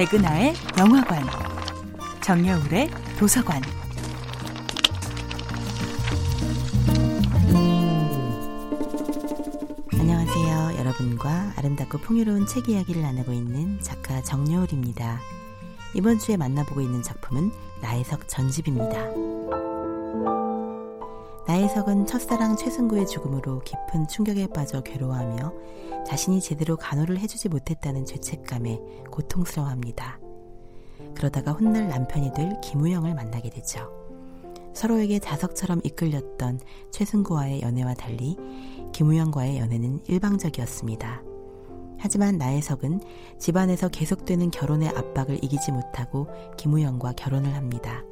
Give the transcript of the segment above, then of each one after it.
백은하의 영화관, 정여울의 도서관. 안녕하세요. 여러분과 아름답고 풍요로운 책 이야기를 나누고 있는 작가 정여울입니다. 이번 주에 만나보고 있는 작품은 나혜석 전집입니다. 나혜석은 첫사랑 최승구의 죽음으로 깊은 충격에 빠져 괴로워하며 자신이 제대로 간호를 해주지 못했다는 죄책감에 고통스러워합니다. 그러다가 훗날 남편이 될 김우영을 만나게 되죠. 서로에게 자석처럼 이끌렸던 최승구와의 연애와 달리 김우영과의 연애는 일방적이었습니다. 하지만 나혜석은 집안에서 계속되는 결혼의 압박을 이기지 못하고 김우영과 결혼을 합니다.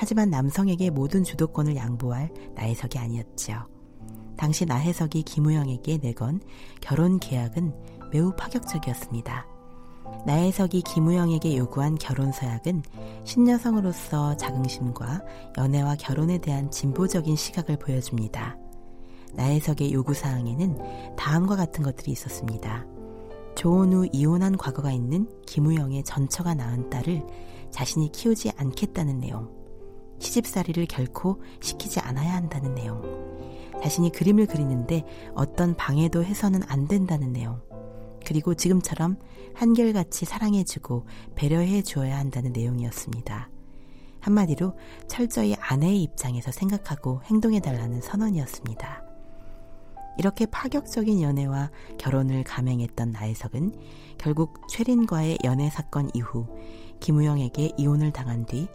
하지만 남성에게 모든 주도권을 양보할 나혜석이 아니었지요. 당시 나혜석이 김우영에게 내건 결혼 계약은 매우 파격적이었습니다. 나혜석이 김우영에게 요구한 결혼 서약은 신여성으로서 자긍심과 연애와 결혼에 대한 진보적인 시각을 보여줍니다. 나혜석의 요구사항에는 다음과 같은 것들이 있었습니다. 조혼 후 이혼한 과거가 있는 김우영의 전처가 낳은 딸을 자신이 키우지 않겠다는 내용. 시집살이를 결코 시키지 않아야 한다는 내용. 자신이 그림을 그리는데 어떤 방해도 해서는 안 된다는 내용. 그리고 지금처럼 한결같이 사랑해주고 배려해 주어야 한다는 내용이었습니다. 한마디로 철저히 아내의 입장에서 생각하고 행동해달라는 선언이었습니다. 이렇게 파격적인 연애와 결혼을 감행했던 나혜석은 결국 최린과의 연애 사건 이후 김우영에게 이혼을 당한 뒤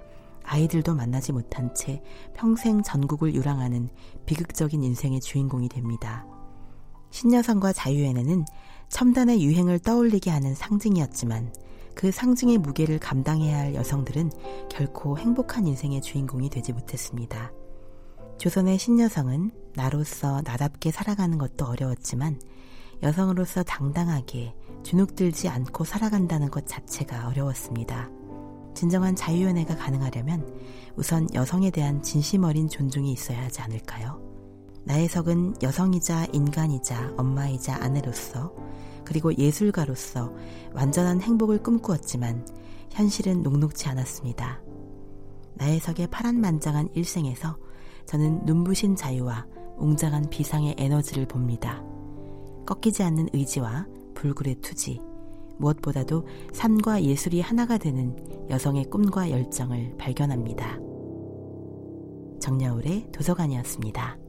아이들도 만나지 못한 채 평생 전국을 유랑하는 비극적인 인생의 주인공이 됩니다. 신여성과 자유연애는 첨단의 유행을 떠올리게 하는 상징이었지만 그 상징의 무게를 감당해야 할 여성들은 결코 행복한 인생의 주인공이 되지 못했습니다. 조선의 신여성은 나로서 나답게 살아가는 것도 어려웠지만 여성으로서 당당하게 주눅들지 않고 살아간다는 것 자체가 어려웠습니다. 진정한 자유연애가 가능하려면 우선 여성에 대한 진심 어린 존중이 있어야 하지 않을까요? 나혜석은 여성이자 인간이자 엄마이자 아내로서 그리고 예술가로서 완전한 행복을 꿈꾸었지만 현실은 녹록지 않았습니다. 나혜석의 파란만장한 일생에서 저는 눈부신 자유와 웅장한 비상의 에너지를 봅니다. 꺾이지 않는 의지와 불굴의 투지, 무엇보다도 삶과 예술이 하나가 되는 여성의 꿈과 열정을 발견합니다. 정야울의 도서관이었습니다.